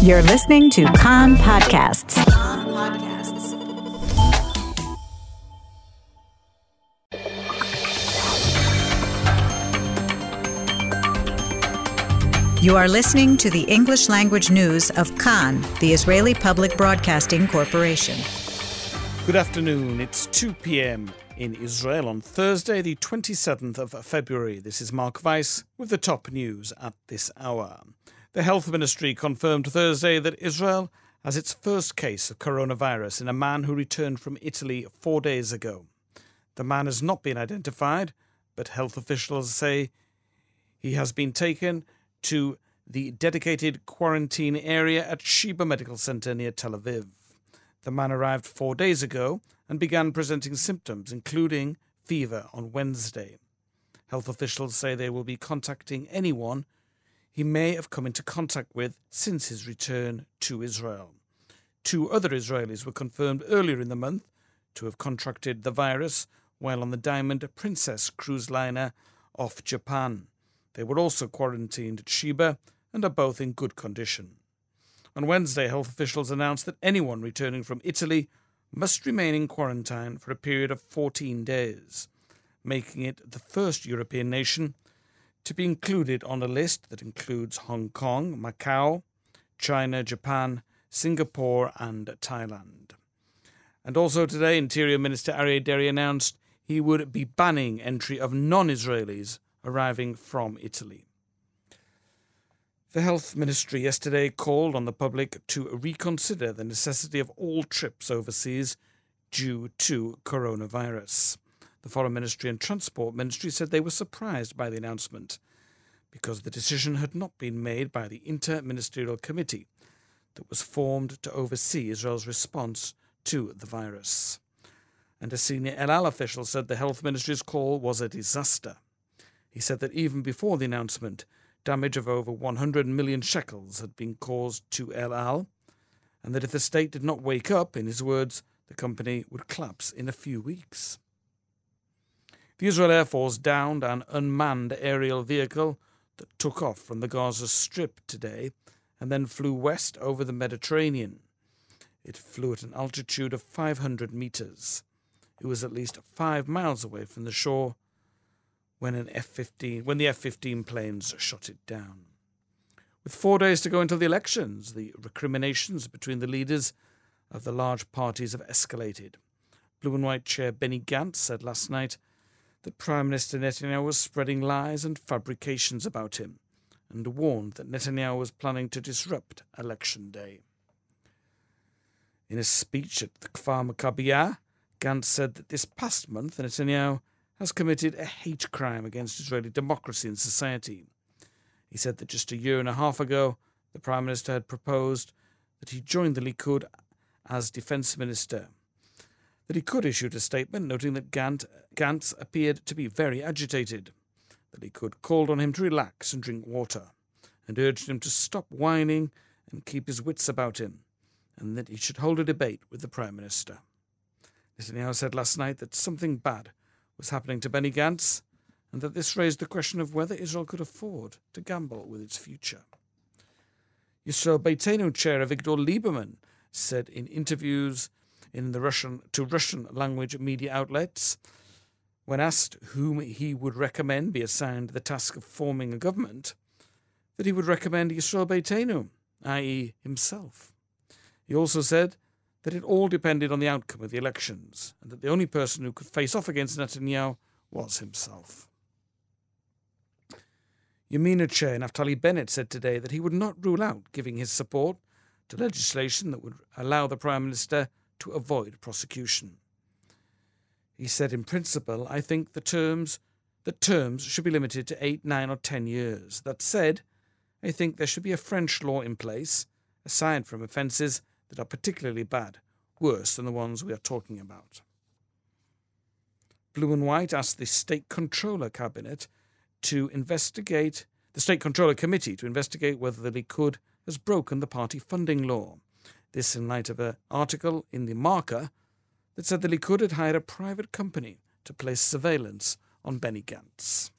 You're listening to Kan Podcasts. You are listening to the English language news of Kan, the Israeli Public Broadcasting Corporation. Good afternoon. It's 2 p.m. in Israel on Thursday, the 27th of February. This is Mark Weiss with the top news at this hour. The Health Ministry confirmed Thursday that Israel has its first case of coronavirus in a man who returned from Italy four days ago. The man has not been identified, but health officials say he has been taken to the dedicated quarantine area at Sheba Medical Center near Tel Aviv. The man arrived four days ago and began presenting symptoms, including fever, on Wednesday. Health officials say they will be contacting anyone he may have come into contact with since his return to Israel. Two other Israelis were confirmed earlier in the month to have contracted the virus while on the Diamond Princess cruise liner off Japan. They were also quarantined at Sheba and are both in good condition. On Wednesday, health officials announced that anyone returning from Italy must remain in quarantine for a period of 14 days, making it the first European nation to be included on a list that includes Hong Kong, Macau, China, Japan, Singapore, and Thailand. And also today, Interior Minister Aryeh Deri announced he would be banning entry of non Israelis arriving from Italy. The Health Ministry yesterday called on the public to reconsider the necessity of all trips overseas due to coronavirus. The Foreign Ministry and Transport Ministry said they were surprised by the announcement because the decision had not been made by the Inter-Ministerial Committee that was formed to oversee Israel's response to the virus. And a senior El Al official said the Health Ministry's call was a disaster. He said that even before the announcement, damage of over 100 million shekels had been caused to El Al, and that if the state did not wake up, in his words, the company would collapse in a few weeks. The Israel Air Force downed an unmanned aerial vehicle that took off from the Gaza Strip today and then flew west over the Mediterranean. It flew at an altitude of 500 meters. It was at least five miles away from the shore when an F-15 when the F-15 planes shot it down. With four days to go until the elections, the recriminations between the leaders of the large parties have escalated. Blue and White Chair Benny Gantz said last night that Prime Minister Netanyahu was spreading lies and fabrications about him, and warned that Netanyahu was planning to disrupt Election Day. In a speech at the Kfar Maccabiah, Gantz said that this past month Netanyahu has committed a hate crime against Israeli democracy and society. He said that just a year and a half ago, the Prime Minister had proposed that he join the Likud as Defence Minister that he could issue a statement noting that Gant, Gantz appeared to be very agitated, that he could called on him to relax and drink water, and urged him to stop whining and keep his wits about him, and that he should hold a debate with the Prime Minister. Netanyahu said last night that something bad was happening to Benny Gantz, and that this raised the question of whether Israel could afford to gamble with its future. Yisrael Beitenu chair Avigdor Lieberman said in interviews in the Russian to Russian language media outlets. When asked whom he would recommend be assigned the task of forming a government, that he would recommend Yisrael Beitenu, i.e., himself. He also said that it all depended on the outcome of the elections, and that the only person who could face off against Netanyahu was himself. Yamina Chair Naftali Bennett said today that he would not rule out giving his support to legislation that would allow the Prime Minister to avoid prosecution. He said, in principle, I think the terms that terms should be limited to eight, nine, or ten years. That said, I think there should be a French law in place, aside from offences that are particularly bad, worse than the ones we are talking about. Blue and White asked the State Controller Cabinet to investigate the State Controller Committee to investigate whether the Likud has broken the party funding law. This in light of an article in The Marker that said that Likud had hired a private company to place surveillance on Benny Gantz.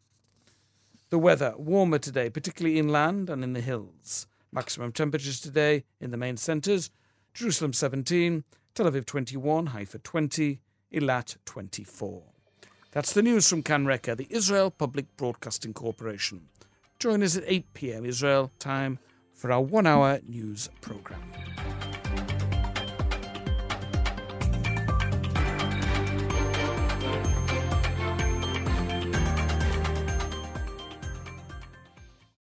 The weather warmer today, particularly inland and in the hills. Maximum temperatures today in the main centres Jerusalem 17, Tel Aviv 21, Haifa 20, Eilat 24. That's the news from Kan Reka, the Israel Public Broadcasting Corporation. Join us at 8 pm Israel time for our one hour news programme.